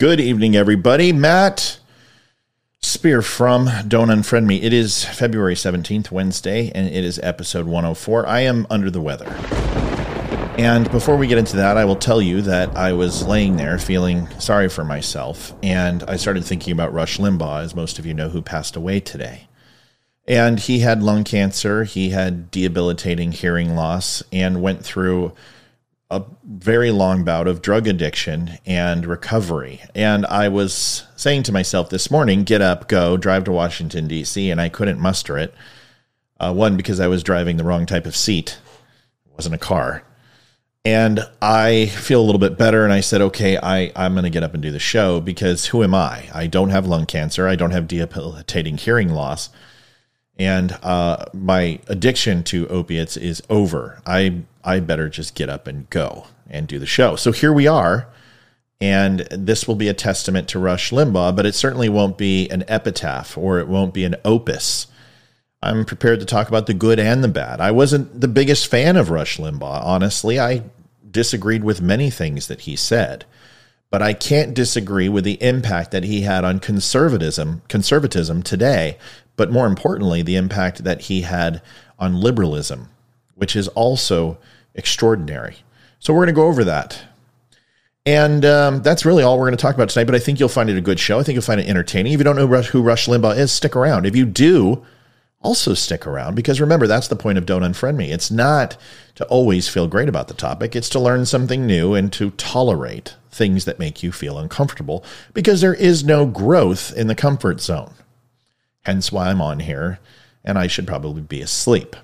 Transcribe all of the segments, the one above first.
Good evening, everybody. Matt Spear from Don't Unfriend Me. It is February 17th, Wednesday, and it is episode 104. I am under the weather. And before we get into that, I will tell you that I was laying there feeling sorry for myself, and I started thinking about Rush Limbaugh, as most of you know, who passed away today. And he had lung cancer, he had debilitating hearing loss, and went through a very long bout of drug addiction and recovery. And I was saying to myself this morning, get up, go, drive to Washington, D.C., and I couldn't muster it. Uh, one, because I was driving the wrong type of seat, it wasn't a car. And I feel a little bit better. And I said, okay, I, I'm going to get up and do the show because who am I? I don't have lung cancer. I don't have debilitating hearing loss and uh, my addiction to opiates is over. I I better just get up and go and do the show. So here we are, and this will be a testament to Rush Limbaugh, but it certainly won't be an epitaph or it won't be an opus. I'm prepared to talk about the good and the bad. I wasn't the biggest fan of Rush Limbaugh, honestly. I disagreed with many things that he said but I can't disagree with the impact that he had on conservatism, conservatism today, but more importantly, the impact that he had on liberalism, which is also extraordinary. So we're going to go over that. And um, that's really all we're going to talk about tonight. But I think you'll find it a good show. I think you'll find it entertaining. If you don't know who Rush Limbaugh is, stick around. If you do, also stick around because remember, that's the point of Don't Unfriend Me. It's not to always feel great about the topic, it's to learn something new and to tolerate things that make you feel uncomfortable because there is no growth in the comfort zone. Hence why I'm on here and I should probably be asleep.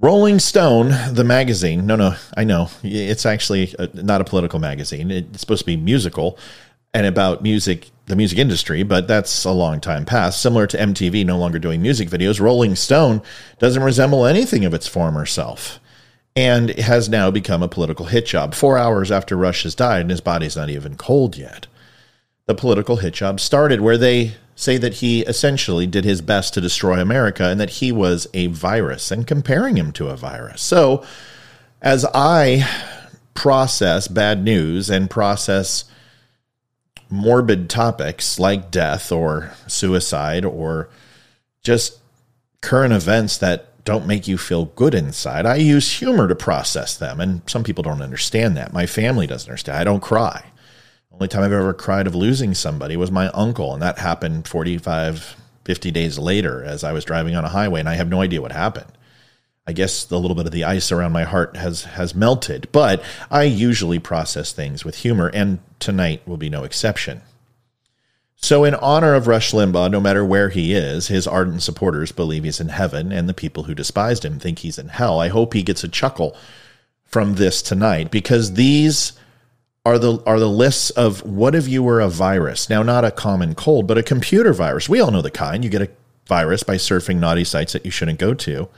Rolling Stone, the magazine. No, no, I know. It's actually a, not a political magazine. It's supposed to be musical and about music, the music industry, but that's a long time past. Similar to MTV no longer doing music videos, Rolling Stone doesn't resemble anything of its former self and has now become a political hit job. Four hours after Rush has died and his body's not even cold yet. The political hit job started where they say that he essentially did his best to destroy America and that he was a virus and comparing him to a virus. So, as I process bad news and process morbid topics like death or suicide or just current events that don't make you feel good inside. I use humor to process them, and some people don't understand that. My family doesn't understand. I don't cry. Only time I've ever cried of losing somebody was my uncle, and that happened 45, 50 days later as I was driving on a highway, and I have no idea what happened. I guess the little bit of the ice around my heart has has melted, but I usually process things with humor, and tonight will be no exception. So, in honor of Rush Limbaugh, no matter where he is, his ardent supporters believe he's in heaven, and the people who despised him think he's in hell. I hope he gets a chuckle from this tonight because these are the are the lists of what if you were a virus? Now, not a common cold, but a computer virus. We all know the kind. You get a virus by surfing naughty sites that you shouldn't go to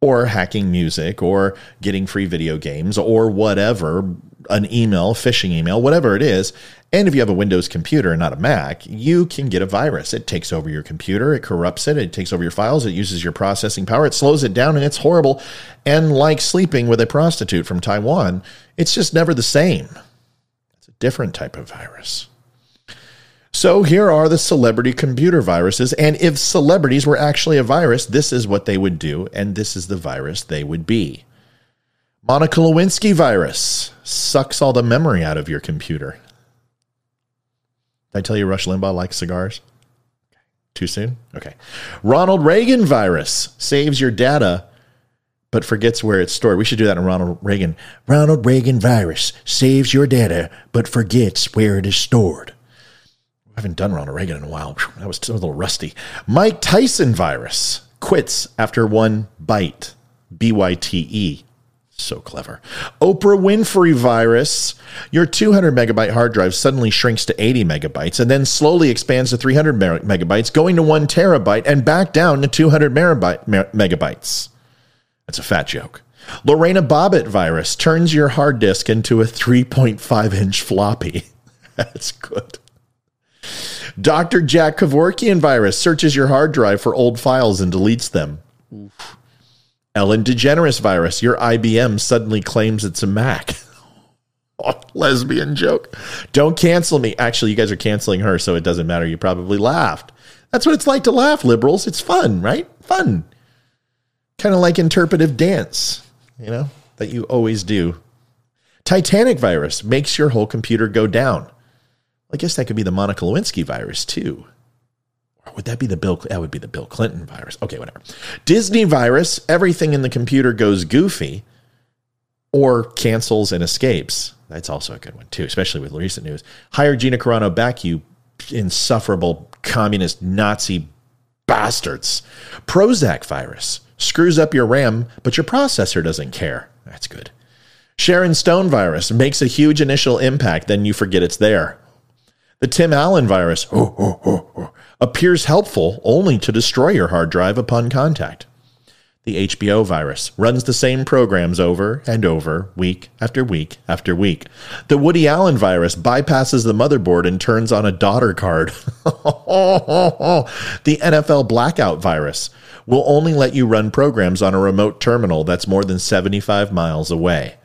or hacking music or getting free video games or whatever, an email, phishing email, whatever it is. And if you have a Windows computer and not a Mac, you can get a virus. It takes over your computer, it corrupts it, it takes over your files, it uses your processing power, it slows it down, and it's horrible. And like sleeping with a prostitute from Taiwan, it's just never the same. Different type of virus. So here are the celebrity computer viruses. And if celebrities were actually a virus, this is what they would do, and this is the virus they would be. Monica Lewinsky virus sucks all the memory out of your computer. Did I tell you Rush Limbaugh likes cigars? Too soon? Okay. Ronald Reagan virus saves your data but forgets where it's stored. We should do that in Ronald Reagan. Ronald Reagan virus saves your data but forgets where it is stored. I haven't done Ronald Reagan in a while. That was a little rusty. Mike Tyson virus quits after one bite. BYTE. So clever. Oprah Winfrey virus. Your 200 megabyte hard drive suddenly shrinks to 80 megabytes and then slowly expands to 300 megabytes, going to 1 terabyte and back down to 200 megabytes. That's a fat joke. Lorena Bobbitt virus turns your hard disk into a 3.5 inch floppy. That's good. Dr. Jack Kevorkian virus searches your hard drive for old files and deletes them. Oof. Ellen DeGeneres virus. Your IBM suddenly claims it's a Mac. oh, lesbian joke. Don't cancel me. Actually, you guys are canceling her, so it doesn't matter. You probably laughed. That's what it's like to laugh, liberals. It's fun, right? Fun. Kind of like interpretive dance, you know, that you always do. Titanic virus makes your whole computer go down. I guess that could be the Monica Lewinsky virus too. Or would that be the Bill? That would be the Bill Clinton virus. Okay, whatever. Disney virus. Everything in the computer goes goofy, or cancels and escapes. That's also a good one too, especially with recent news. Hire Gina Carano back, you insufferable communist Nazi bastards. Prozac virus screws up your RAM, but your processor doesn't care. That's good. Sharon Stone virus makes a huge initial impact, then you forget it's there. The Tim Allen virus oh, oh, oh, appears helpful only to destroy your hard drive upon contact. The HBO virus runs the same programs over and over, week after week after week. The Woody Allen virus bypasses the motherboard and turns on a daughter card. the NFL blackout virus will only let you run programs on a remote terminal that's more than 75 miles away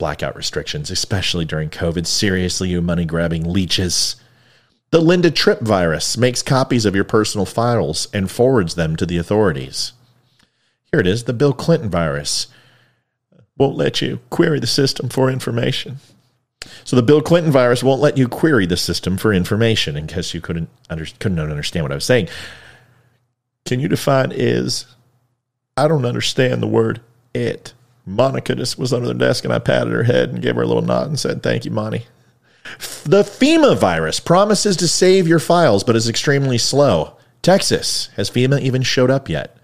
blackout restrictions, especially during COVID. Seriously, you money grabbing leeches. The Linda Tripp virus makes copies of your personal files and forwards them to the authorities. Here it is the Bill Clinton virus won't let you query the system for information. So the Bill Clinton virus won't let you query the system for information in case you couldn't, under, couldn't understand what I was saying. Can you define is? I don't understand the word it. Monica just was under the desk and I patted her head and gave her a little nod and said, Thank you, Monty. The FEMA virus promises to save your files, but is extremely slow. Texas. Has FEMA even showed up yet?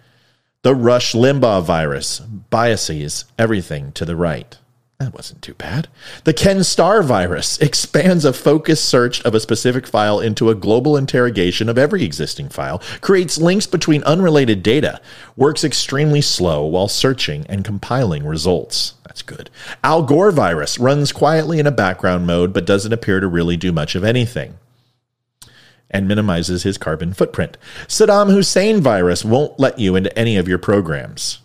The Rush Limbaugh virus biases everything to the right. That wasn't too bad. The Ken Starr virus expands a focused search of a specific file into a global interrogation of every existing file, creates links between unrelated data, works extremely slow while searching and compiling results. That's good. Al Gore virus runs quietly in a background mode but doesn't appear to really do much of anything and minimizes his carbon footprint. Saddam Hussein virus won't let you into any of your programs.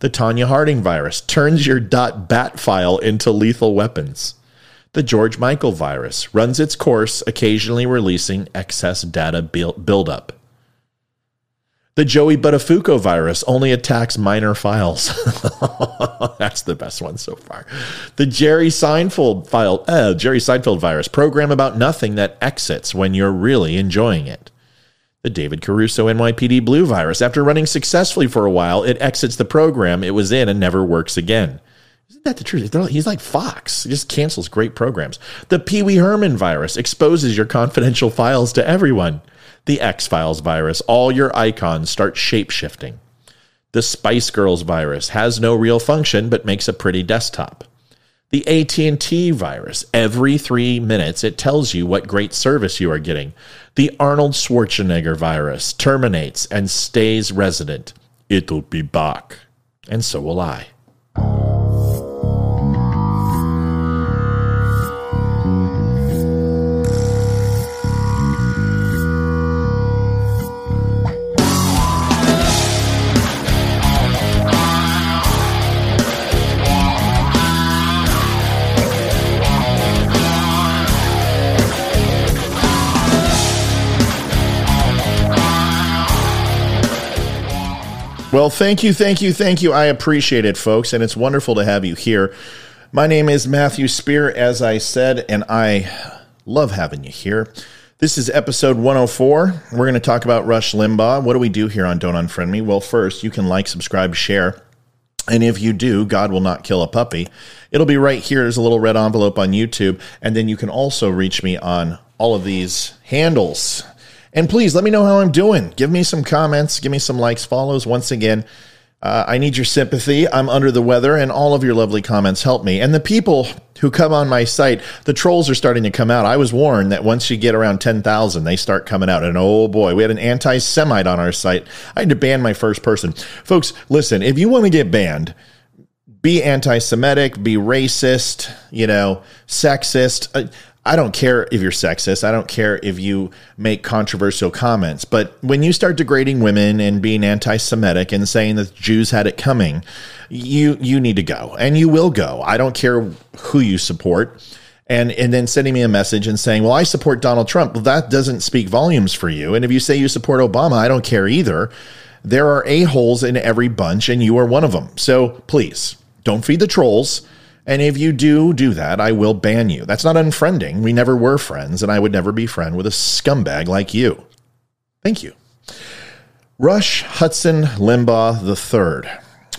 The Tonya Harding virus turns your .bat file into lethal weapons. The George Michael virus runs its course, occasionally releasing excess data buildup. The Joey Buttafuoco virus only attacks minor files. That's the best one so far. The Jerry Seinfeld file, uh, Jerry Seinfeld virus program about nothing that exits when you're really enjoying it the David Caruso NYPD Blue virus. After running successfully for a while, it exits the program it was in and never works again. Isn't that the truth? He's like Fox. He just cancels great programs. The Pee Wee Herman virus exposes your confidential files to everyone. The X Files virus, all your icons start shape shifting. The Spice Girls virus has no real function but makes a pretty desktop the AT&T virus. Every 3 minutes it tells you what great service you are getting. The Arnold Schwarzenegger virus terminates and stays resident. It'll be back. And so will I. Well, thank you, thank you, thank you. I appreciate it, folks, and it's wonderful to have you here. My name is Matthew Spear, as I said, and I love having you here. This is episode 104. We're going to talk about Rush Limbaugh. What do we do here on Don't Unfriend Me? Well, first, you can like, subscribe, share. And if you do, God will not kill a puppy. It'll be right here. There's a little red envelope on YouTube. And then you can also reach me on all of these handles and please let me know how I'm doing. Give me some comments, give me some likes, follows. Once again, Uh, I need your sympathy. I'm under the weather, and all of your lovely comments help me. And the people who come on my site, the trolls are starting to come out. I was warned that once you get around 10,000, they start coming out. And oh boy, we had an anti Semite on our site. I had to ban my first person. Folks, listen, if you want to get banned, be anti Semitic, be racist, you know, sexist. Uh, I don't care if you're sexist. I don't care if you make controversial comments. But when you start degrading women and being anti-Semitic and saying that Jews had it coming, you you need to go, and you will go. I don't care who you support. And, and then sending me a message and saying, well, I support Donald Trump. Well, that doesn't speak volumes for you. And if you say you support Obama, I don't care either. There are a-holes in every bunch, and you are one of them. So please don't feed the trolls and if you do do that, I will ban you. That's not unfriending. We never were friends, and I would never be friend with a scumbag like you. Thank you. Rush Hudson Limbaugh III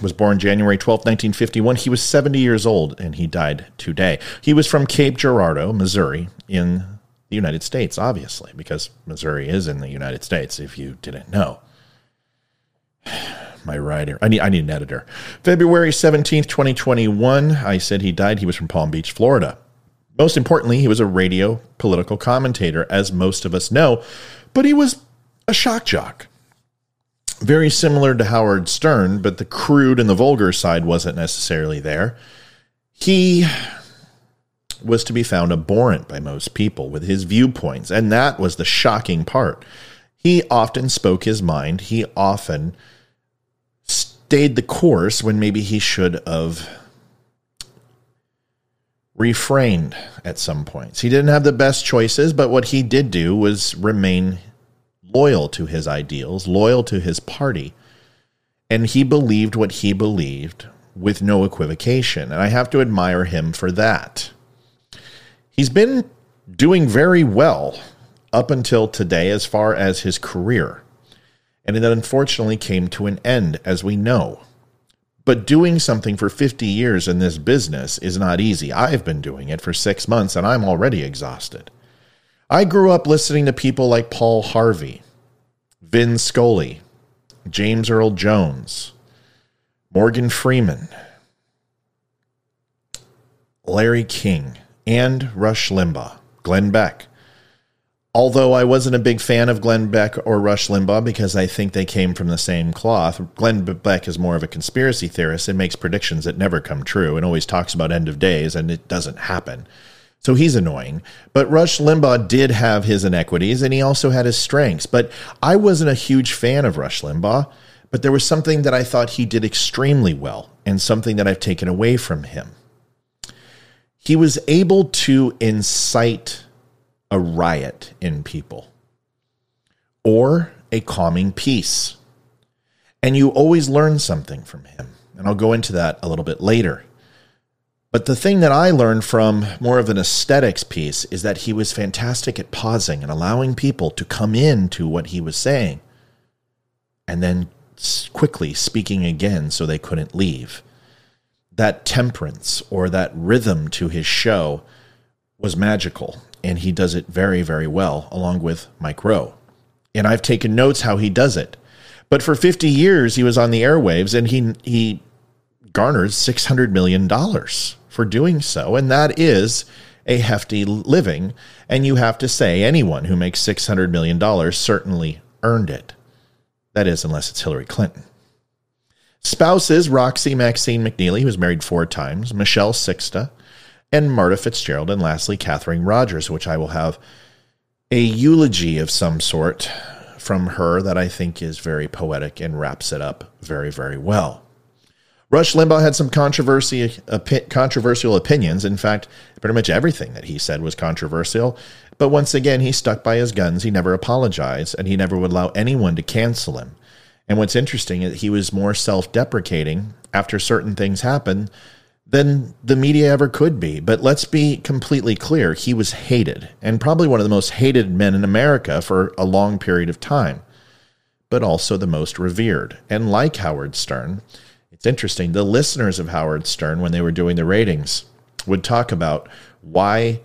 was born January 12, 1951. He was 70 years old and he died today. He was from Cape Girardeau, Missouri, in the United States, obviously, because Missouri is in the United States, if you didn't know my writer. I need I need an editor. February 17th, 2021. I said he died. He was from Palm Beach, Florida. Most importantly, he was a radio political commentator, as most of us know, but he was a shock jock. Very similar to Howard Stern, but the crude and the vulgar side wasn't necessarily there. He was to be found abhorrent by most people with his viewpoints, and that was the shocking part. He often spoke his mind. He often stayed the course when maybe he should have refrained at some points. He didn't have the best choices, but what he did do was remain loyal to his ideals, loyal to his party. And he believed what he believed with no equivocation. And I have to admire him for that. He's been doing very well up until today as far as his career and it unfortunately came to an end, as we know. But doing something for 50 years in this business is not easy. I've been doing it for six months and I'm already exhausted. I grew up listening to people like Paul Harvey, Vin Scully, James Earl Jones, Morgan Freeman, Larry King, and Rush Limbaugh, Glenn Beck. Although I wasn't a big fan of Glenn Beck or Rush Limbaugh because I think they came from the same cloth. Glenn Beck is more of a conspiracy theorist and makes predictions that never come true and always talks about end of days and it doesn't happen. So he's annoying. But Rush Limbaugh did have his inequities and he also had his strengths. But I wasn't a huge fan of Rush Limbaugh, but there was something that I thought he did extremely well and something that I've taken away from him. He was able to incite a riot in people or a calming peace. And you always learn something from him. And I'll go into that a little bit later. But the thing that I learned from more of an aesthetics piece is that he was fantastic at pausing and allowing people to come in to what he was saying and then quickly speaking again so they couldn't leave. That temperance or that rhythm to his show was magical and he does it very, very well, along with Mike Rowe. And I've taken notes how he does it. But for 50 years, he was on the airwaves and he, he garnered $600 million for doing so. And that is a hefty living. And you have to say anyone who makes $600 million certainly earned it. That is, unless it's Hillary Clinton. Spouses Roxy Maxine McNeely, who was married four times, Michelle Sixta, and Marta Fitzgerald, and lastly, Kathryn Rogers, which I will have a eulogy of some sort from her that I think is very poetic and wraps it up very, very well. Rush Limbaugh had some controversy, opi- controversial opinions. In fact, pretty much everything that he said was controversial. But once again, he stuck by his guns. He never apologized, and he never would allow anyone to cancel him. And what's interesting is he was more self deprecating after certain things happened than the media ever could be. But let's be completely clear he was hated, and probably one of the most hated men in America for a long period of time, but also the most revered. And like Howard Stern, it's interesting, the listeners of Howard Stern, when they were doing the ratings, would talk about why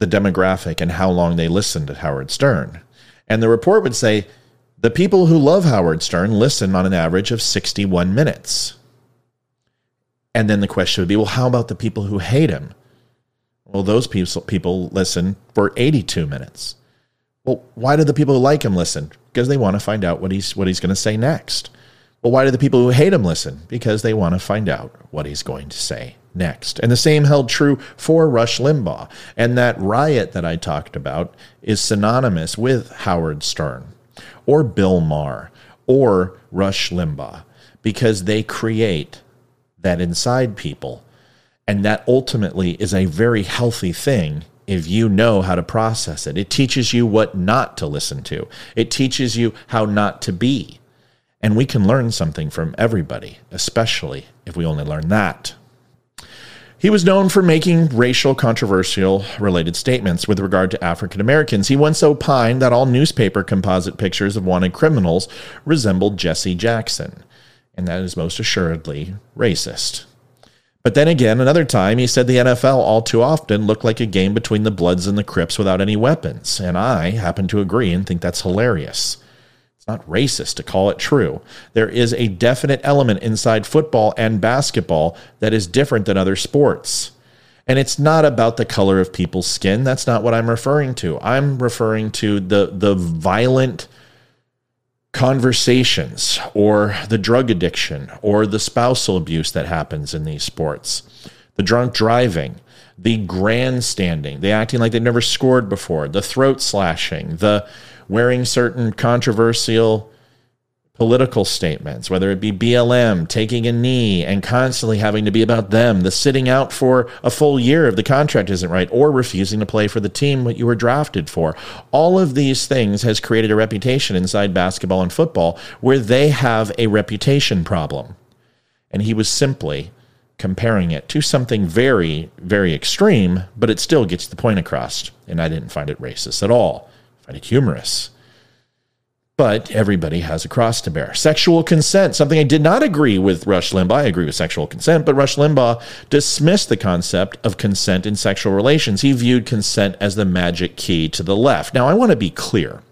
the demographic and how long they listened to Howard Stern. And the report would say The people who love Howard Stern listen on an average of 61 minutes. And then the question would be well, how about the people who hate him? Well, those people, people listen for 82 minutes. Well, why do the people who like him listen? Because they want to find out what he's what he's going to say next. Well, why do the people who hate him listen? Because they want to find out what he's going to say next. And the same held true for Rush Limbaugh. And that riot that I talked about is synonymous with Howard Stern or Bill Maher or Rush Limbaugh because they create that inside people. And that ultimately is a very healthy thing if you know how to process it. It teaches you what not to listen to, it teaches you how not to be. And we can learn something from everybody, especially if we only learn that. He was known for making racial controversial related statements with regard to African Americans. He once opined that all newspaper composite pictures of wanted criminals resembled Jesse Jackson, and that is most assuredly racist. But then again, another time, he said the NFL all too often looked like a game between the Bloods and the Crips without any weapons. And I happen to agree and think that's hilarious. It's not racist to call it true. There is a definite element inside football and basketball that is different than other sports. And it's not about the color of people's skin. That's not what I'm referring to. I'm referring to the, the violent conversations or the drug addiction or the spousal abuse that happens in these sports, the drunk driving, the grandstanding, the acting like they've never scored before, the throat slashing, the wearing certain controversial political statements, whether it be BLM, taking a knee, and constantly having to be about them, the sitting out for a full year if the contract isn't right, or refusing to play for the team that you were drafted for. All of these things has created a reputation inside basketball and football where they have a reputation problem. And he was simply comparing it to something very, very extreme, but it still gets the point across. And I didn't find it racist at all. I find it humorous but everybody has a cross to bear. Sexual consent, something I did not agree with Rush Limbaugh. I agree with sexual consent, but Rush Limbaugh dismissed the concept of consent in sexual relations. He viewed consent as the magic key to the left. Now, I want to be clear.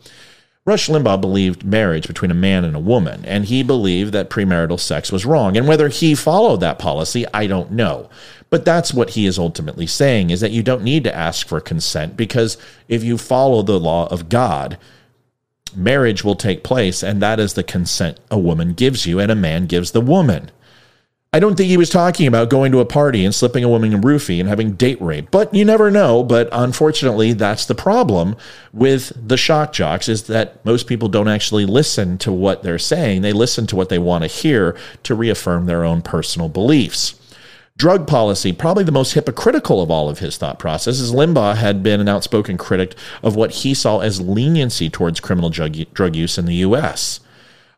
Rush Limbaugh believed marriage between a man and a woman, and he believed that premarital sex was wrong. And whether he followed that policy, I don't know. But that's what he is ultimately saying is that you don't need to ask for consent because if you follow the law of God, marriage will take place, and that is the consent a woman gives you and a man gives the woman. I don't think he was talking about going to a party and slipping a woman a roofie and having date rape, but you never know. But unfortunately, that's the problem with the shock jocks is that most people don't actually listen to what they're saying. They listen to what they want to hear to reaffirm their own personal beliefs. Drug policy, probably the most hypocritical of all of his thought processes. Limbaugh had been an outspoken critic of what he saw as leniency towards criminal drug, use in the U.S.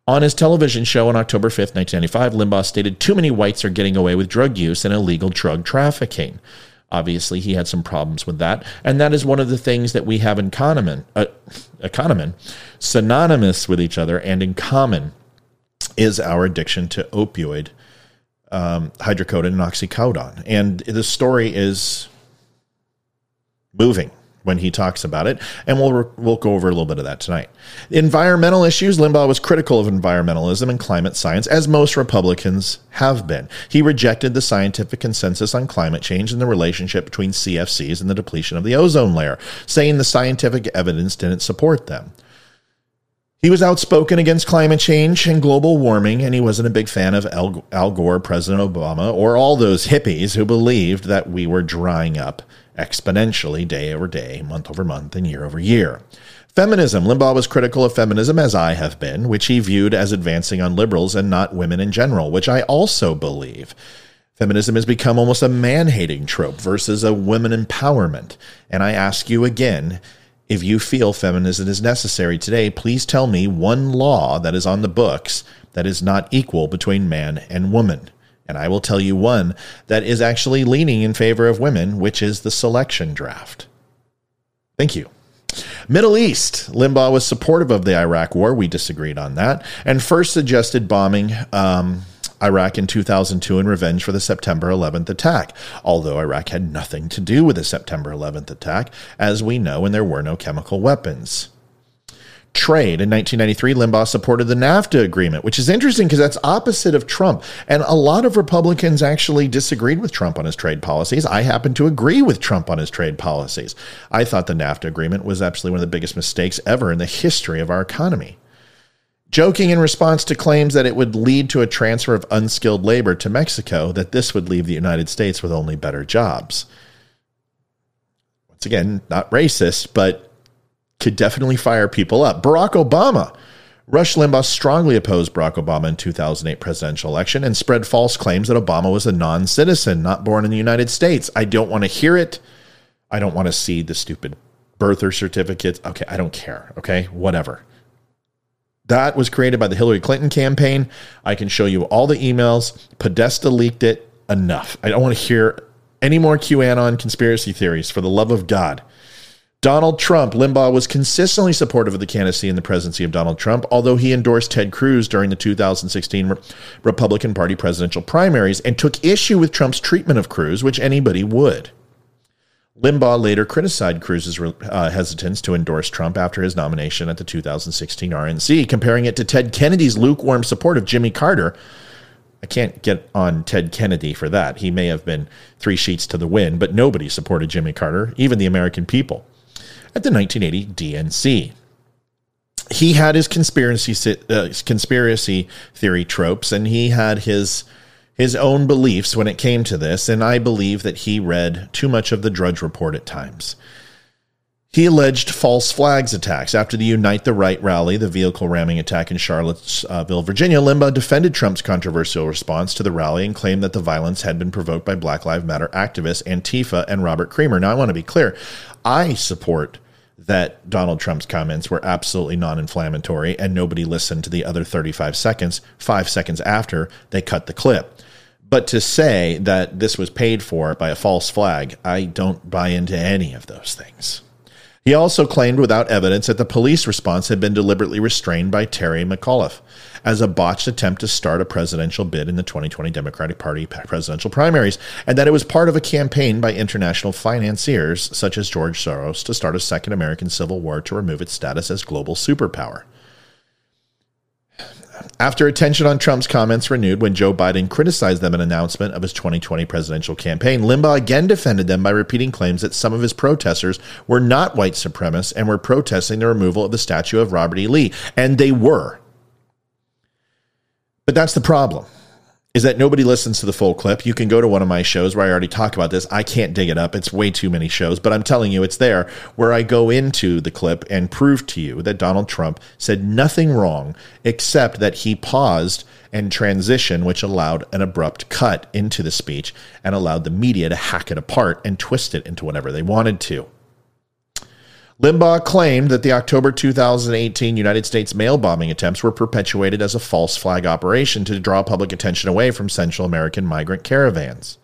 On his television show on October 5th, 1995, Limbaugh stated too many whites are getting away with drug use and illegal drug trafficking. Obviously, he had some problems with that. And that is one of the things that we have in common, uh, common synonymous with each other and in common is our addiction to opioid um, hydrocodone and oxycodone. And the story is moving when he talks about it, and we'll we'll go over a little bit of that tonight. Environmental issues. Limbaugh was critical of environmentalism and climate science, as most Republicans have been. He rejected the scientific consensus on climate change and the relationship between CFCs and the depletion of the ozone layer, saying the scientific evidence didn't support them. He was outspoken against climate change and global warming, and he wasn't a big fan of Al, Gore, President Obama, or all those hippies who believed that we were drying up exponentially day over day, month over month, and year over year. Feminism. Limbaugh was critical of feminism, as I have been, which he viewed as advancing on liberals and not women in general, which I also believe. Feminism has become almost a man hating trope versus a women empowerment. And I ask you again if you feel feminism is necessary today, please tell me one law that is on the books that is not equal between man and woman. And I will tell you one that is actually leaning in favor of women, which is the selection draft. Thank you. Middle East. Limbaugh was supportive of the Iraq War. We disagreed on that. And first suggested bombing um, Iraq in 2002 in revenge for the September 11th attack, although Iraq had nothing to do with the September 11th attack, as we know, and there were no chemical weapons. trade. In 1993, Limbaugh supported the NAFTA agreement, which is interesting because that's opposite of Trump. And a lot of Republicans actually disagreed with Trump on his trade policies. I happen to agree with Trump on his trade policies. I thought the NAFTA agreement was absolutely one of the biggest mistakes ever in the history of our economy. Joking in response to claims that it would lead to a transfer of unskilled labor to Mexico, that this would leave the United States with only better jobs. Once again, not racist, but could definitely fire people up. Barack Obama. Rush Limbaugh strongly opposed Barack Obama in 2008 presidential election and spread false claims that Obama was a non-citizen, not born in the United States. I don't want to hear it. I don't want to see the stupid birther certificates. Okay, I don't care. Okay, whatever. That was created by the Hillary Clinton campaign. I can show you all the emails. Podesta leaked it. Enough. I don't want to hear any more QAnon conspiracy theories for the love of God. Donald Trump. Limbaugh was consistently supportive of the candidacy and the presidency of Donald Trump, although he endorsed Ted Cruz during the 2016 Republican Party presidential primaries and took issue with Trump's treatment of Cruz, which anybody would. Limbaugh later criticized Cruz's uh, hesitance to endorse Trump after his nomination at the 2016 RNC, comparing it to Ted Kennedy's lukewarm support of Jimmy Carter. I can't get on Ted Kennedy for that. He may have been three sheets to the wind, but nobody supported Jimmy Carter, even the American people at the 1980 DNC. He had his conspiracy uh, conspiracy theory tropes, and he had his his own beliefs when it came to this. And I believe that he read too much of the Drudge Report at times. He alleged false flags attacks. After the Unite the Right rally, the vehicle ramming attack in Charlottesville, Virginia, Limbaugh defended Trump's controversial response to the rally and claimed that the violence had been provoked by Black Lives Matter activists Antifa and Robert Creamer. Now, I want to be clear. I support that Donald Trump's comments were absolutely non inflammatory and nobody listened to the other 35 seconds, five seconds after they cut the clip. But to say that this was paid for by a false flag, I don't buy into any of those things. He also claimed without evidence that the police response had been deliberately restrained by Terry McAuliffe as a botched attempt to start a presidential bid in the 2020 Democratic Party presidential primaries, and that it was part of a campaign by international financiers such as George Soros to start a second American Civil War to remove its status as global superpower. After attention on Trump's comments renewed when Joe Biden criticized them in announcement of his 2020 presidential campaign, Limbaugh again defended them by repeating claims that some of his protesters were not white supremacists and were protesting the removal of the statue of Robert E. Lee. And they were. But that's the problem is that nobody listens to the full clip. You can go to one of my shows where I already talk about this. I can't dig it up. It's way too many shows, but I'm telling you it's there where I go into the clip and prove to you that Donald Trump said nothing wrong except that he paused and transition, which allowed an abrupt cut into the speech and allowed the media to hack it apart and twist it into whatever they wanted to. Limbaugh claimed that the October 2018 United States mail bombing attempts were perpetuated as a false flag operation to draw public attention away from Central American migrant caravans.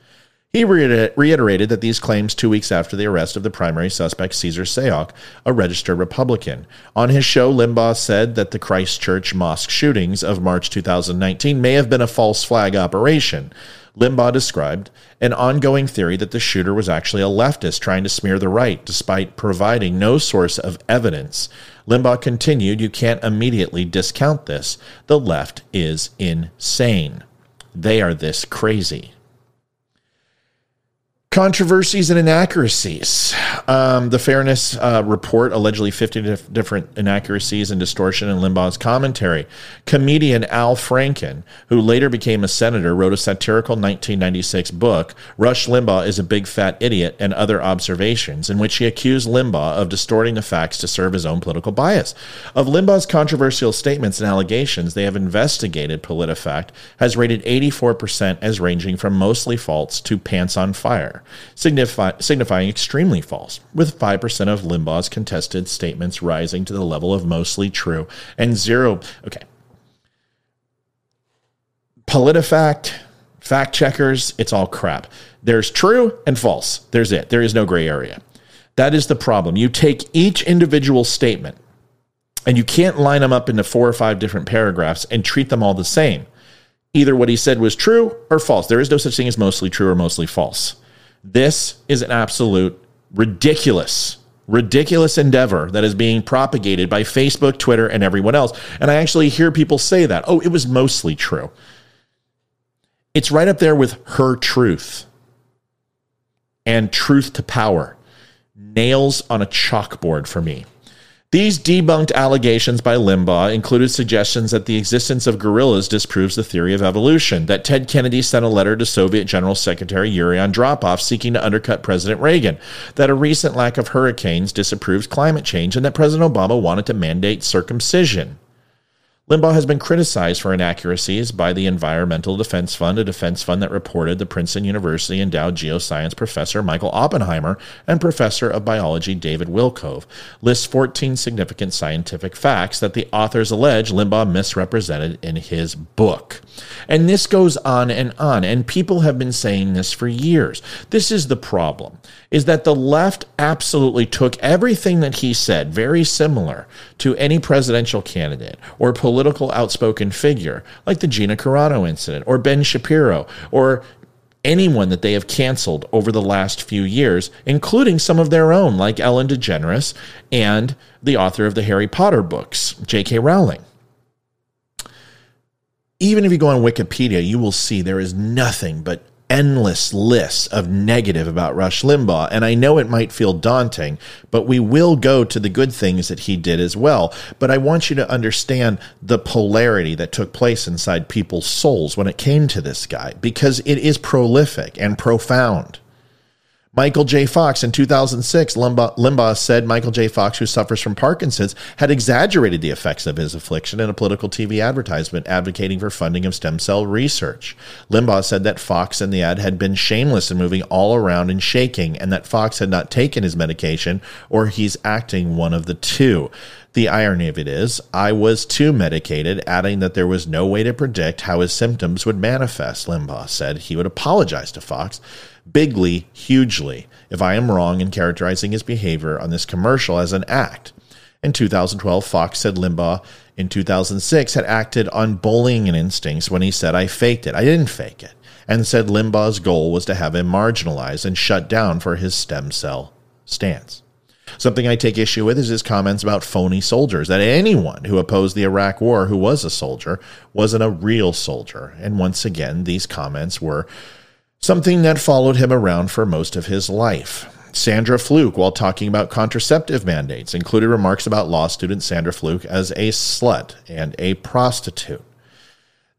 He reiterated that these claims two weeks after the arrest of the primary suspect, Cesar Sayoc, a registered Republican. On his show, Limbaugh said that the Christchurch mosque shootings of March 2019 may have been a false flag operation. Limbaugh described an ongoing theory that the shooter was actually a leftist trying to smear the right, despite providing no source of evidence. Limbaugh continued, You can't immediately discount this. The left is insane. They are this crazy. Controversies and inaccuracies. Um, the Fairness uh, Report allegedly 50 dif- different inaccuracies and distortion in Limbaugh's commentary. Comedian Al Franken, who later became a senator, wrote a satirical 1996 book, Rush Limbaugh is a Big Fat Idiot and Other Observations, in which he accused Limbaugh of distorting the facts to serve his own political bias. Of Limbaugh's controversial statements and allegations, they have investigated PolitiFact, has rated 84% as ranging from mostly false to pants on fire signify, signifying extremely false, with 5% of Limbaugh's contested statements rising to the level of mostly true and zero. Okay. PolitiFact, fact checkers, it's all crap. There's true and false. There's it. There is no gray area. That is the problem. You take each individual statement and you can't line them up into four or five different paragraphs and treat them all the same. Either what he said was true or false. There is no such thing as mostly true or mostly false. This is an absolute ridiculous ridiculous endeavor that is being propagated by Facebook, Twitter, and everyone else. And I actually hear people say that, oh, it was mostly true. It's right up there with her truth and truth to power. Nails on a chalkboard for me. These debunked allegations by Limbaugh included suggestions that the existence of gorillas disproves the theory of evolution, that Ted Kennedy sent a letter to Soviet General Secretary Yuri Andropov seeking to undercut President Reagan, that a recent lack of hurricanes disapproves climate change, and that President Obama wanted to mandate circumcision. Limbaugh has been criticized for inaccuracies by the Environmental Defense Fund, a defense fund that reported the Princeton University endowed geoscience professor Michael Oppenheimer and professor of biology David Wilcove lists 14 significant scientific facts that the authors allege Limbaugh misrepresented in his book. And this goes on and on, and people have been saying this for years. This is the problem, is that the left absolutely took everything that he said, very similar to any presidential candidate or political political outspoken figure, like the Gina Carano incident, or Ben Shapiro, or anyone that they have canceled over the last few years, including some of their own, like Ellen DeGeneres and the author of the Harry Potter books, J.K. Rowling. Even if you go on Wikipedia, you will see there is nothing but endless lists of negative about Rush Limbaugh. And I know it might feel daunting, but we will go to the good things that he did as well. But I want you to understand the polarity that took place inside people's souls when it came to this guy, because it is prolific and profound. Michael J. Fox in 2006, Limbaugh, Limbaugh, said Michael J. Fox, who suffers from Parkinson's, had exaggerated the effects of his affliction in a political TV advertisement advocating for funding of stem cell research. Limbaugh said that Fox in the ad had been shameless in moving all around and shaking, and that Fox had not taken his medication or he's acting one of the two. The irony of it is, I was too medicated, adding that there was no way to predict how his symptoms would manifest. Limbaugh said he would apologize to Fox bigly, hugely, if I am wrong in characterizing his behavior on this commercial as an act. In 2012, Fox said Limbaugh in 2006 had acted on bullying and instincts when he said, I faked it. I didn't fake it. And said Limbaugh's goal was to have him marginalized and shut down for his stem cell stance. Something I take issue with is his comments about phony soldiers, that anyone who opposed the Iraq war who was a soldier wasn't a real soldier. And once again, these comments were something that followed him around for most of his life. Sandra Fluke, while talking about contraceptive mandates, included remarks about law student Sandra Fluke as a slut and a prostitute.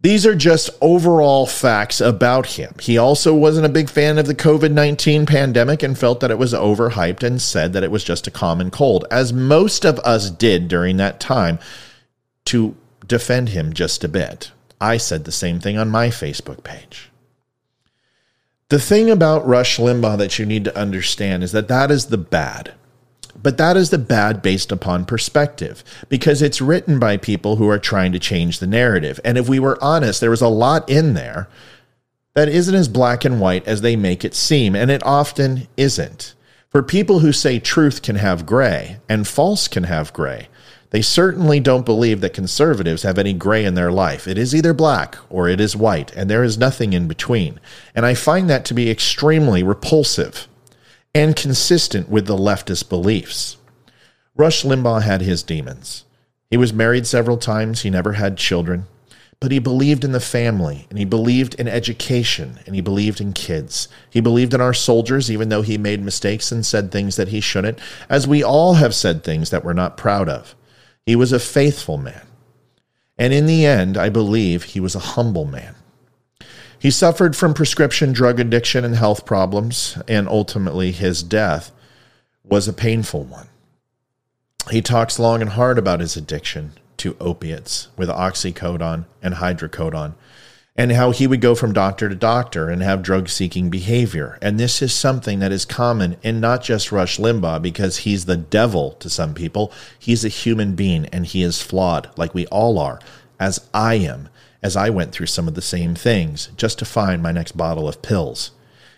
These are just overall facts about him. He also wasn't a big fan of the COVID 19 pandemic and felt that it was overhyped and said that it was just a common cold, as most of us did during that time to defend him just a bit. I said the same thing on my Facebook page. The thing about Rush Limbaugh that you need to understand is that that is the bad. But that is the bad based upon perspective because it's written by people who are trying to change the narrative. And if we were honest, there was a lot in there that isn't as black and white as they make it seem. And it often isn't. For people who say truth can have gray and false can have gray, they certainly don't believe that conservatives have any gray in their life. It is either black or it is white, and there is nothing in between. And I find that to be extremely repulsive and consistent with the leftist beliefs. Rush Limbaugh had his demons. He was married several times, he never had children, but he believed in the family, and he believed in education, and he believed in kids. He believed in our soldiers, even though he made mistakes and said things that he shouldn't, as we all have said things that we're not proud of. He was a faithful man. And in the end, I believe he was a humble man. He suffered from prescription drug addiction and health problems, and ultimately his death was a painful one. He talks long and hard about his addiction to opiates with oxycodone and hydrocodone and how he would go from doctor to doctor and have drug seeking behavior. And this is something that is common in not just Rush Limbaugh because he's the devil to some people. He's a human being and he is flawed, like we all are, as I am, as I went through some of the same things just to find my next bottle of pills.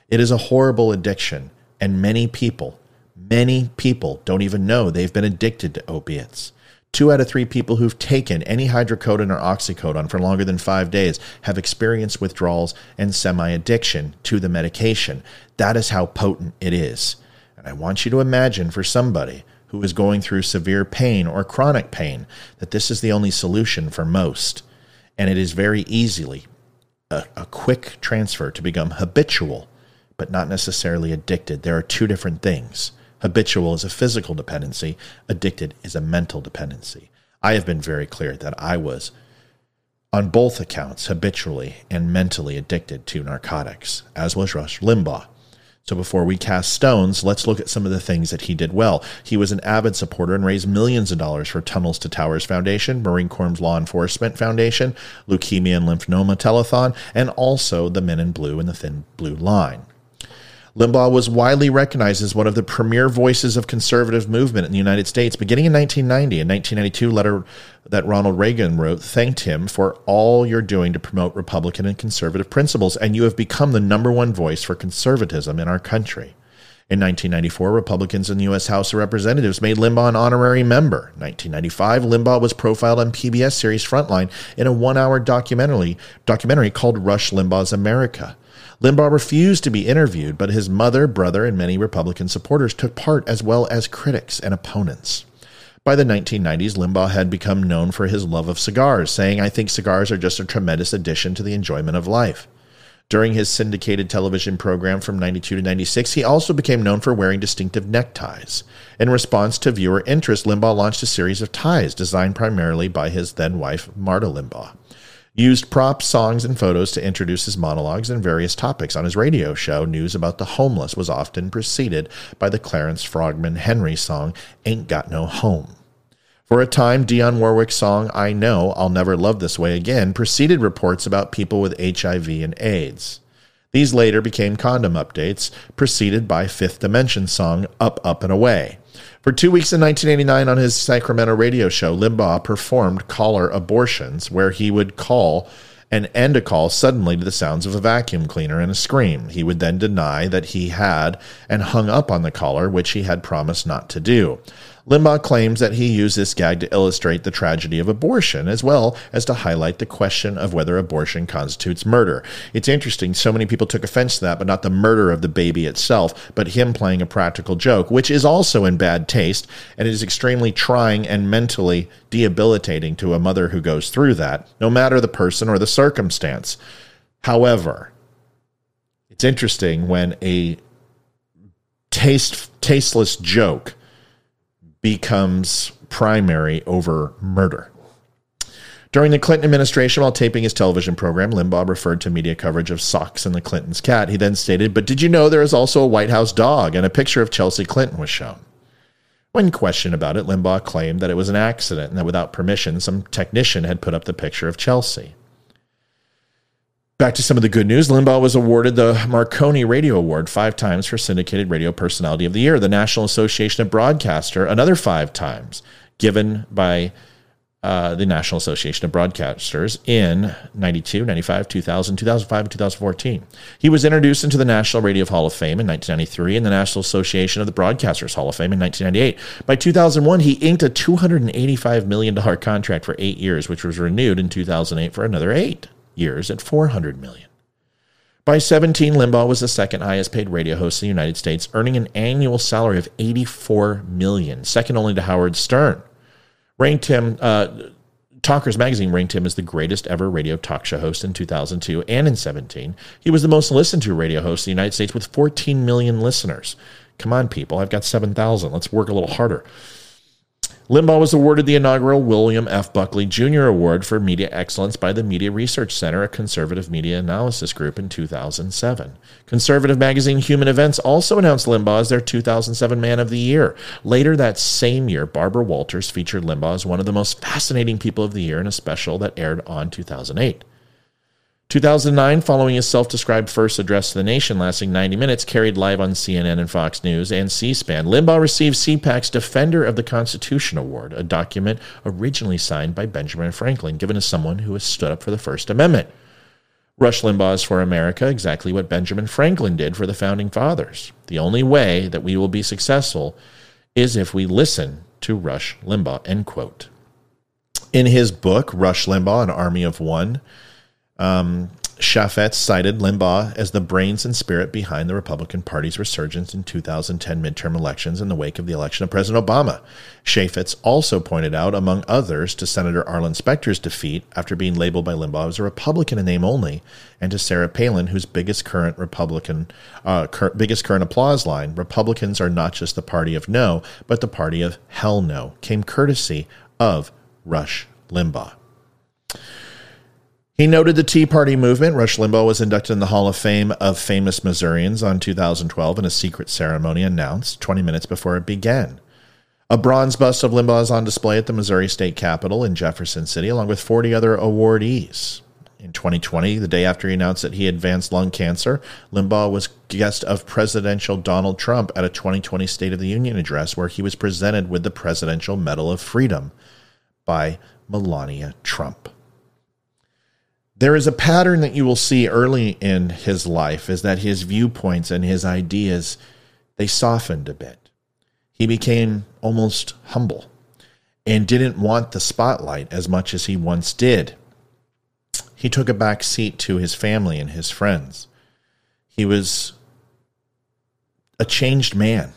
It is a horrible addiction, and many people, many people don't even know they've been addicted to opiates. Two out of three people who've taken any hydrocodone or oxycodone for longer than five days have experienced withdrawals and semi addiction to the medication. That is how potent it is. And I want you to imagine for somebody who is going through severe pain or chronic pain that this is the only solution for most. And it is very easily a, a quick transfer to become habitual, but not necessarily addicted. There are two different things. Habitual is a physical dependency, addicted is a mental dependency. I have been very clear that I was, on both accounts, habitually and mentally addicted to narcotics, as was Rush Limbaugh. So before we cast stones, let's look at some of the things that he did well. He was an avid supporter and raised millions of dollars for Tunnels to Towers Foundation, Marine Corps Law Enforcement Foundation, Leukemia and Lymphoma Telethon, and also the Men in Blue and the Thin Blue Line. Limbaugh was widely recognized as one of the premier voices of conservative movement in the United States. Beginning in 1990, a 1992 letter that Ronald Reagan wrote thanked him for all you're doing to promote Republican and conservative principles, and you have become the number one voice for conservatism in our country. In 1994, Republicans in the U.S. House of Representatives made Limbaugh an honorary member. 1995, Limbaugh was profiled on PBS series Frontline in a one-hour documentary documentary called Rush Limbaugh's America. Limbaugh refused to be interviewed, but his mother, brother, and many Republican supporters took part, as well as critics and opponents. By the 1990s, Limbaugh had become known for his love of cigars, saying, I think cigars are just a tremendous addition to the enjoyment of life. During his syndicated television program from 92 to 96, he also became known for wearing distinctive neckties. In response to viewer interest, Limbaugh launched a series of ties designed primarily by his then wife, Marta Limbaugh used props, songs, and photos to introduce his monologues and various topics. On his radio show, news about the homeless was often preceded by the Clarence Frogman Henry song, Ain't Got No Home. For a time, Dionne Warwick's song, I Know I'll Never Love This Way Again, preceded reports about people with HIV and AIDS. These later became condom updates, preceded by Fifth Dimension song, Up, Up, and Away. For two weeks in 1989 on his Sacramento radio show, Limbaugh performed caller abortions, where he would call and end a call suddenly to the sounds of a vacuum cleaner and a scream. He would then deny that he had and hung up on the caller, which he had promised not to do. Limbaugh claims that he used this gag to illustrate the tragedy of abortion, as well as to highlight the question of whether abortion constitutes murder. It's interesting, so many people took offense to that, but not the murder of the baby itself, but him playing a practical joke, which is also in bad taste, and it is extremely trying and mentally debilitating to a mother who goes through that, no matter the person or the circumstance. However, it's interesting when a taste tasteless joke becomes primary over murder. During the Clinton administration, while taping his television program, Limbaugh referred to media coverage of socks and the Clintons' cat. He then stated, But did you know there is also a White House dog? And a picture of Chelsea Clinton was shown. When questioned about it, Limbaugh claimed that it was an accident and that without permission, some technician had put up the picture of Chelsea. Back to some of the good news. Limbaugh was awarded the Marconi Radio Award five times for Syndicated Radio Personality of the Year, the National Association of Broadcaster, another five times, given by uh, the National Association of Broadcasters in 92, 95, 2000, 2005, and 2014. He was introduced into the National Radio Hall of Fame in 1993 and the National Association of the Broadcasters Hall of Fame in 1998. By 2001, he inked a $285 million contract for eight years, which was renewed in 2008 for another eight years at 400 million. By 17, Limbaugh was the second highest paid radio host in the United States, earning an annual salary of 84 million, second only to Howard Stern. Ranked him, uh, Talkers Magazine ranked him as the greatest ever radio talk show host in 2002 and in 17. He was the most listened to radio host in the United States with 14 million listeners. Come on, people, I've got 7,000. Let's work a little harder. Limbaugh was awarded the inaugural William F. Buckley Jr. Award for Media Excellence by the Media Research Center, a conservative media analysis group, in 2007. Conservative magazine Human Events also announced Limbaugh as their 2007 Man of the Year. Later that same year, Barbara Walters featured Limbaugh as one of the most fascinating people of the year in a special that aired on 2008. 2009, following his self described first address to the nation lasting 90 minutes, carried live on CNN and Fox News and C SPAN, Limbaugh received CPAC's Defender of the Constitution Award, a document originally signed by Benjamin Franklin, given to someone who has stood up for the First Amendment. Rush Limbaugh is for America exactly what Benjamin Franklin did for the Founding Fathers. The only way that we will be successful is if we listen to Rush Limbaugh. End quote. In his book, Rush Limbaugh, An Army of One, um, Chafets cited Limbaugh as the brains and spirit behind the Republican Party's resurgence in 2010 midterm elections in the wake of the election of President Obama. Chafets also pointed out, among others, to Senator Arlen Specter's defeat after being labeled by Limbaugh as a Republican in name only, and to Sarah Palin, whose biggest current Republican, uh, cur- biggest current applause line, "Republicans are not just the party of no, but the party of hell no," came courtesy of Rush Limbaugh. He noted the Tea Party movement. Rush Limbaugh was inducted in the Hall of Fame of Famous Missourians on 2012 in a secret ceremony announced 20 minutes before it began. A bronze bust of Limbaugh is on display at the Missouri State Capitol in Jefferson City, along with 40 other awardees. In 2020, the day after he announced that he advanced lung cancer, Limbaugh was guest of presidential Donald Trump at a 2020 State of the Union address where he was presented with the Presidential Medal of Freedom by Melania Trump there is a pattern that you will see early in his life is that his viewpoints and his ideas they softened a bit. He became almost humble and didn't want the spotlight as much as he once did. He took a back seat to his family and his friends. He was a changed man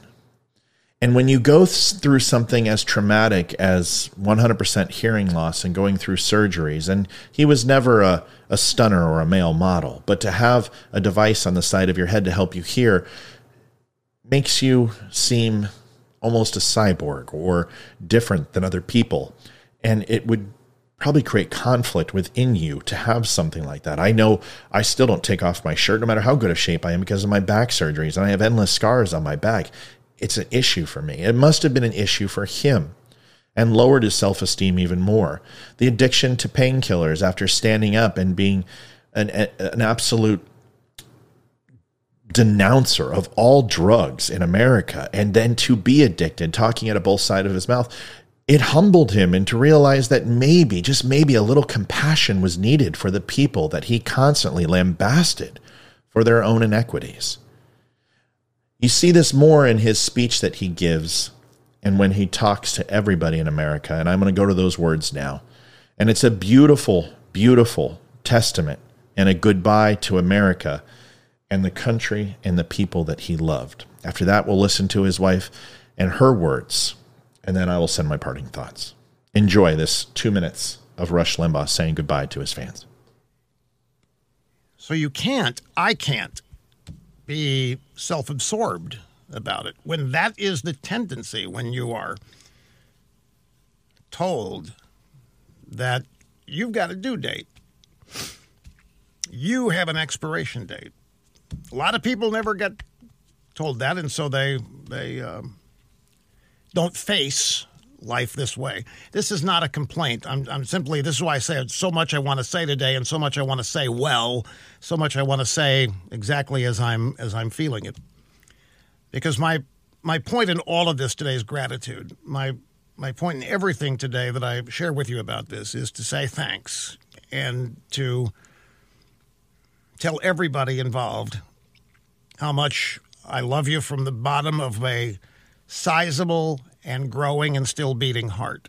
and when you go through something as traumatic as 100% hearing loss and going through surgeries, and he was never a, a stunner or a male model, but to have a device on the side of your head to help you hear makes you seem almost a cyborg or different than other people. And it would probably create conflict within you to have something like that. I know I still don't take off my shirt no matter how good a shape I am because of my back surgeries and I have endless scars on my back it's an issue for me. It must have been an issue for him and lowered his self esteem even more. The addiction to painkillers after standing up and being an, an absolute denouncer of all drugs in America, and then to be addicted, talking out of both sides of his mouth, it humbled him and to realize that maybe, just maybe, a little compassion was needed for the people that he constantly lambasted for their own inequities. You see this more in his speech that he gives and when he talks to everybody in America. And I'm going to go to those words now. And it's a beautiful, beautiful testament and a goodbye to America and the country and the people that he loved. After that, we'll listen to his wife and her words, and then I will send my parting thoughts. Enjoy this two minutes of Rush Limbaugh saying goodbye to his fans. So you can't, I can't be self absorbed about it. When that is the tendency, when you are told that you've got a due date, you have an expiration date. A lot of people never get told that, and so they they um, don't face life this way. This is not a complaint. I'm, I'm simply, this is why I say so much I want to say today and so much I want to say well, so much I want to say exactly as I'm, as I'm feeling it. Because my, my point in all of this today is gratitude. My, my point in everything today that I share with you about this is to say thanks and to tell everybody involved how much I love you from the bottom of a sizable and growing and still beating heart.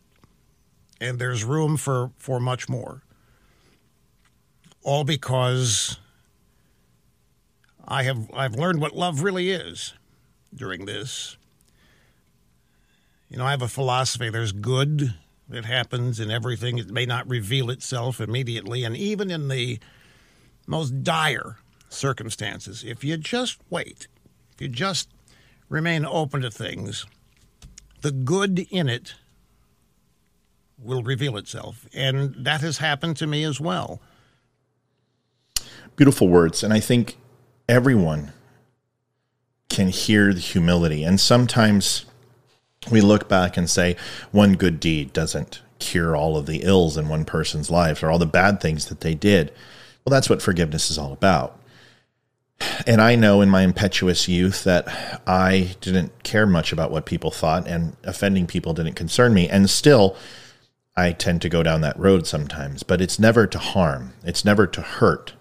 And there's room for, for much more. All because I have I've learned what love really is during this. You know, I have a philosophy there's good that happens in everything. It may not reveal itself immediately, and even in the most dire circumstances, if you just wait, if you just remain open to things, the good in it will reveal itself. And that has happened to me as well. Beautiful words. And I think everyone can hear the humility. And sometimes we look back and say, one good deed doesn't cure all of the ills in one person's life or all the bad things that they did. Well, that's what forgiveness is all about. And I know in my impetuous youth that I didn't care much about what people thought, and offending people didn't concern me. And still, I tend to go down that road sometimes, but it's never to harm, it's never to hurt.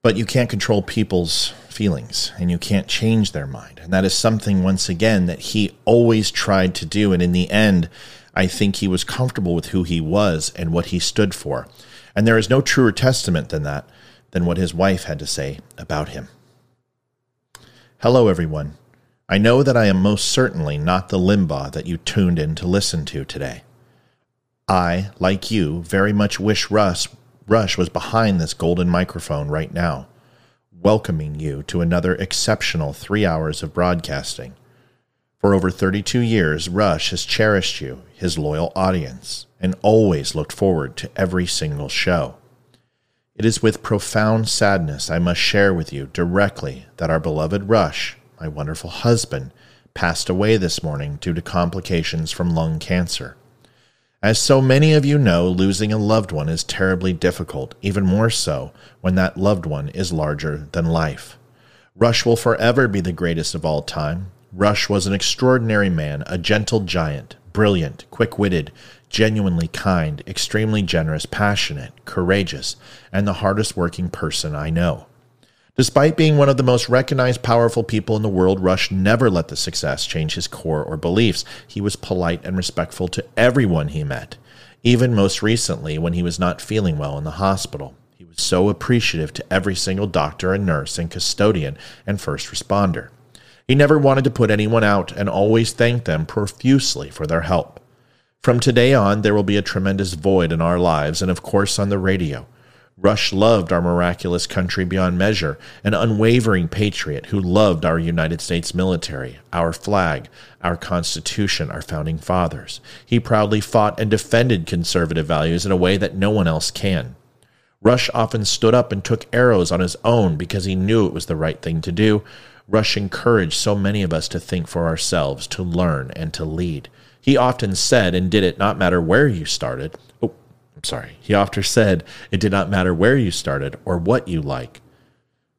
But you can't control people's feelings and you can't change their mind. And that is something, once again, that he always tried to do. And in the end, I think he was comfortable with who he was and what he stood for. And there is no truer testament than that than what his wife had to say about him. Hello, everyone. I know that I am most certainly not the Limbaugh that you tuned in to listen to today. I, like you, very much wish Russ, Rush was behind this golden microphone right now, welcoming you to another exceptional three hours of broadcasting. For over 32 years, Rush has cherished you, his loyal audience, and always looked forward to every single show. It is with profound sadness I must share with you directly that our beloved Rush, my wonderful husband, passed away this morning due to complications from lung cancer. As so many of you know, losing a loved one is terribly difficult, even more so when that loved one is larger than life. Rush will forever be the greatest of all time. Rush was an extraordinary man, a gentle giant, brilliant, quick witted, genuinely kind, extremely generous, passionate, courageous, and the hardest working person I know. Despite being one of the most recognized, powerful people in the world, Rush never let the success change his core or beliefs. He was polite and respectful to everyone he met, even most recently when he was not feeling well in the hospital. He was so appreciative to every single doctor and nurse and custodian and first responder. He never wanted to put anyone out and always thanked them profusely for their help. From today on, there will be a tremendous void in our lives and, of course, on the radio. Rush loved our miraculous country beyond measure, an unwavering patriot who loved our United States military, our flag, our Constitution, our founding fathers. He proudly fought and defended conservative values in a way that no one else can. Rush often stood up and took arrows on his own because he knew it was the right thing to do. Rush encouraged so many of us to think for ourselves, to learn, and to lead. He often said, and did it not matter where you started. Oh, I'm sorry. He often said, it did not matter where you started or what you like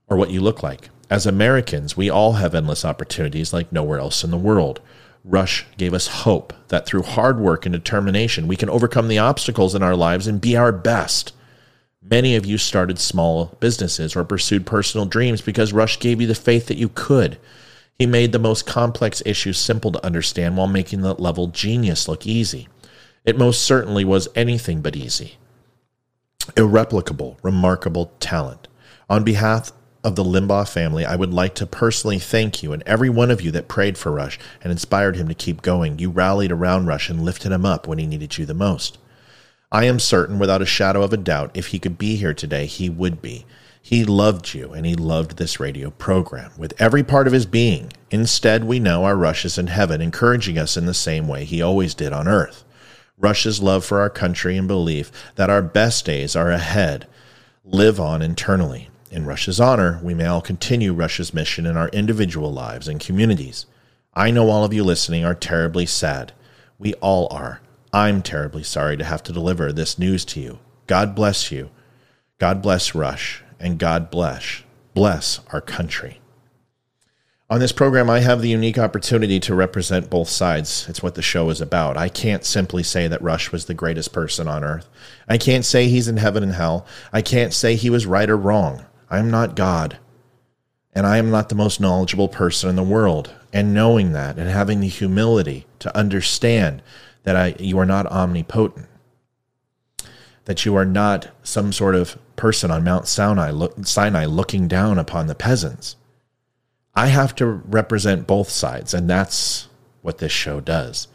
or what you look like. As Americans, we all have endless opportunities like nowhere else in the world. Rush gave us hope that through hard work and determination, we can overcome the obstacles in our lives and be our best. Many of you started small businesses or pursued personal dreams because Rush gave you the faith that you could. He made the most complex issues simple to understand while making the level genius look easy. It most certainly was anything but easy. Irreplicable, remarkable talent. On behalf of the Limbaugh family, I would like to personally thank you and every one of you that prayed for Rush and inspired him to keep going. You rallied around Rush and lifted him up when he needed you the most. I am certain, without a shadow of a doubt, if he could be here today, he would be. He loved you and he loved this radio program with every part of his being. Instead, we know our Rush is in heaven, encouraging us in the same way he always did on earth. Rush's love for our country and belief that our best days are ahead live on internally. In Rush's honor, we may all continue Rush's mission in our individual lives and communities. I know all of you listening are terribly sad. We all are. I'm terribly sorry to have to deliver this news to you. God bless you. God bless Rush and God bless bless our country. On this program, I have the unique opportunity to represent both sides. It's what the show is about. I can't simply say that Rush was the greatest person on earth. I can't say he's in heaven and hell. I can't say he was right or wrong. I am not God. And I am not the most knowledgeable person in the world. And knowing that and having the humility to understand that I, you are not omnipotent, that you are not some sort of person on Mount Sinai, look, Sinai looking down upon the peasants. I have to represent both sides, and that's what this show does.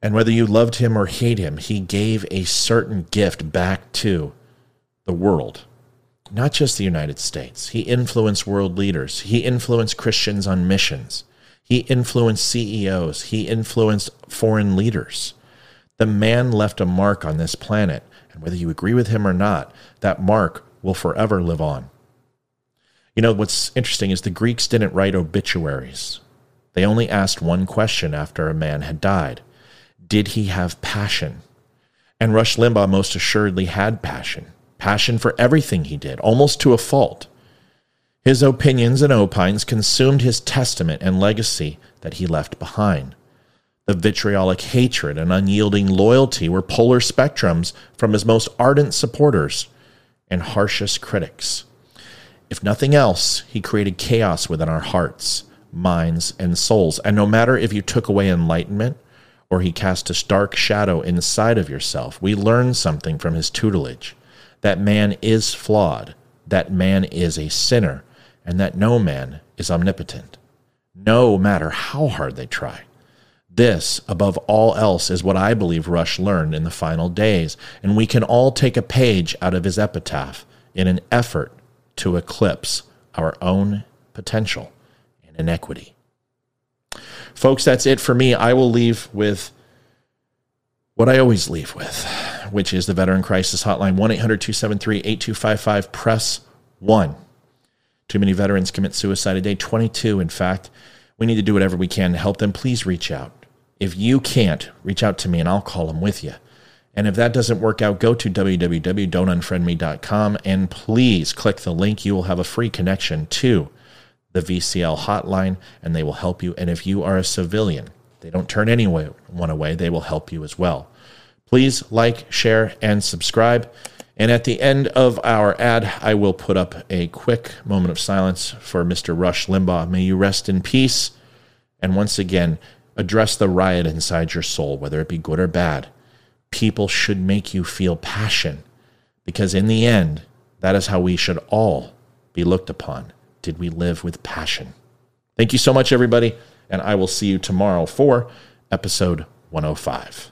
And whether you loved him or hate him, he gave a certain gift back to the world, not just the United States. He influenced world leaders, he influenced Christians on missions, he influenced CEOs, he influenced foreign leaders. The man left a mark on this planet and whether you agree with him or not, that mark will forever live on. You know, what's interesting is the Greeks didn't write obituaries. They only asked one question after a man had died Did he have passion? And Rush Limbaugh most assuredly had passion passion for everything he did, almost to a fault. His opinions and opines consumed his testament and legacy that he left behind. The vitriolic hatred and unyielding loyalty were polar spectrums from his most ardent supporters and harshest critics. If nothing else, he created chaos within our hearts, minds, and souls. And no matter if you took away enlightenment or he cast a dark shadow inside of yourself, we learn something from his tutelage that man is flawed, that man is a sinner and that no man is omnipotent, no matter how hard they try. This, above all else, is what I believe Rush learned in the final days, and we can all take a page out of his epitaph in an effort to eclipse our own potential and inequity. Folks, that's it for me. I will leave with what I always leave with, which is the Veteran Crisis Hotline 1 800 273 8255. Press 1. Too many veterans commit suicide a day, 22, in fact. We need to do whatever we can to help them. Please reach out. If you can't, reach out to me and I'll call them with you. And if that doesn't work out, go to www.don'tunfriendme.com and please click the link. You will have a free connection to the VCL hotline and they will help you. And if you are a civilian, they don't turn anyone away, they will help you as well. Please like, share, and subscribe. And at the end of our ad, I will put up a quick moment of silence for Mr. Rush Limbaugh. May you rest in peace. And once again, address the riot inside your soul, whether it be good or bad. People should make you feel passion because, in the end, that is how we should all be looked upon did we live with passion? Thank you so much, everybody, and I will see you tomorrow for episode 105.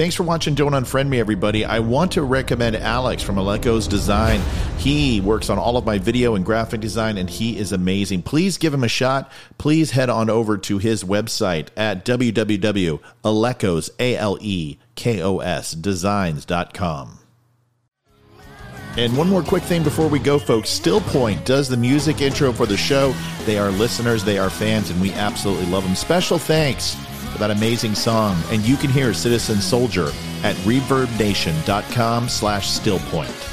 Thanks for watching Don't Unfriend Me, everybody. I want to recommend Alex from Aleko's Design. He works on all of my video and graphic design, and he is amazing. Please give him a shot. Please head on over to his website at www.alekos, A-L-E-K-O-S, designs.com. And one more quick thing before we go, folks. Stillpoint does the music intro for the show. They are listeners, they are fans, and we absolutely love them. Special thanks that amazing song, and you can hear Citizen Soldier at reverbnation.com slash stillpoint.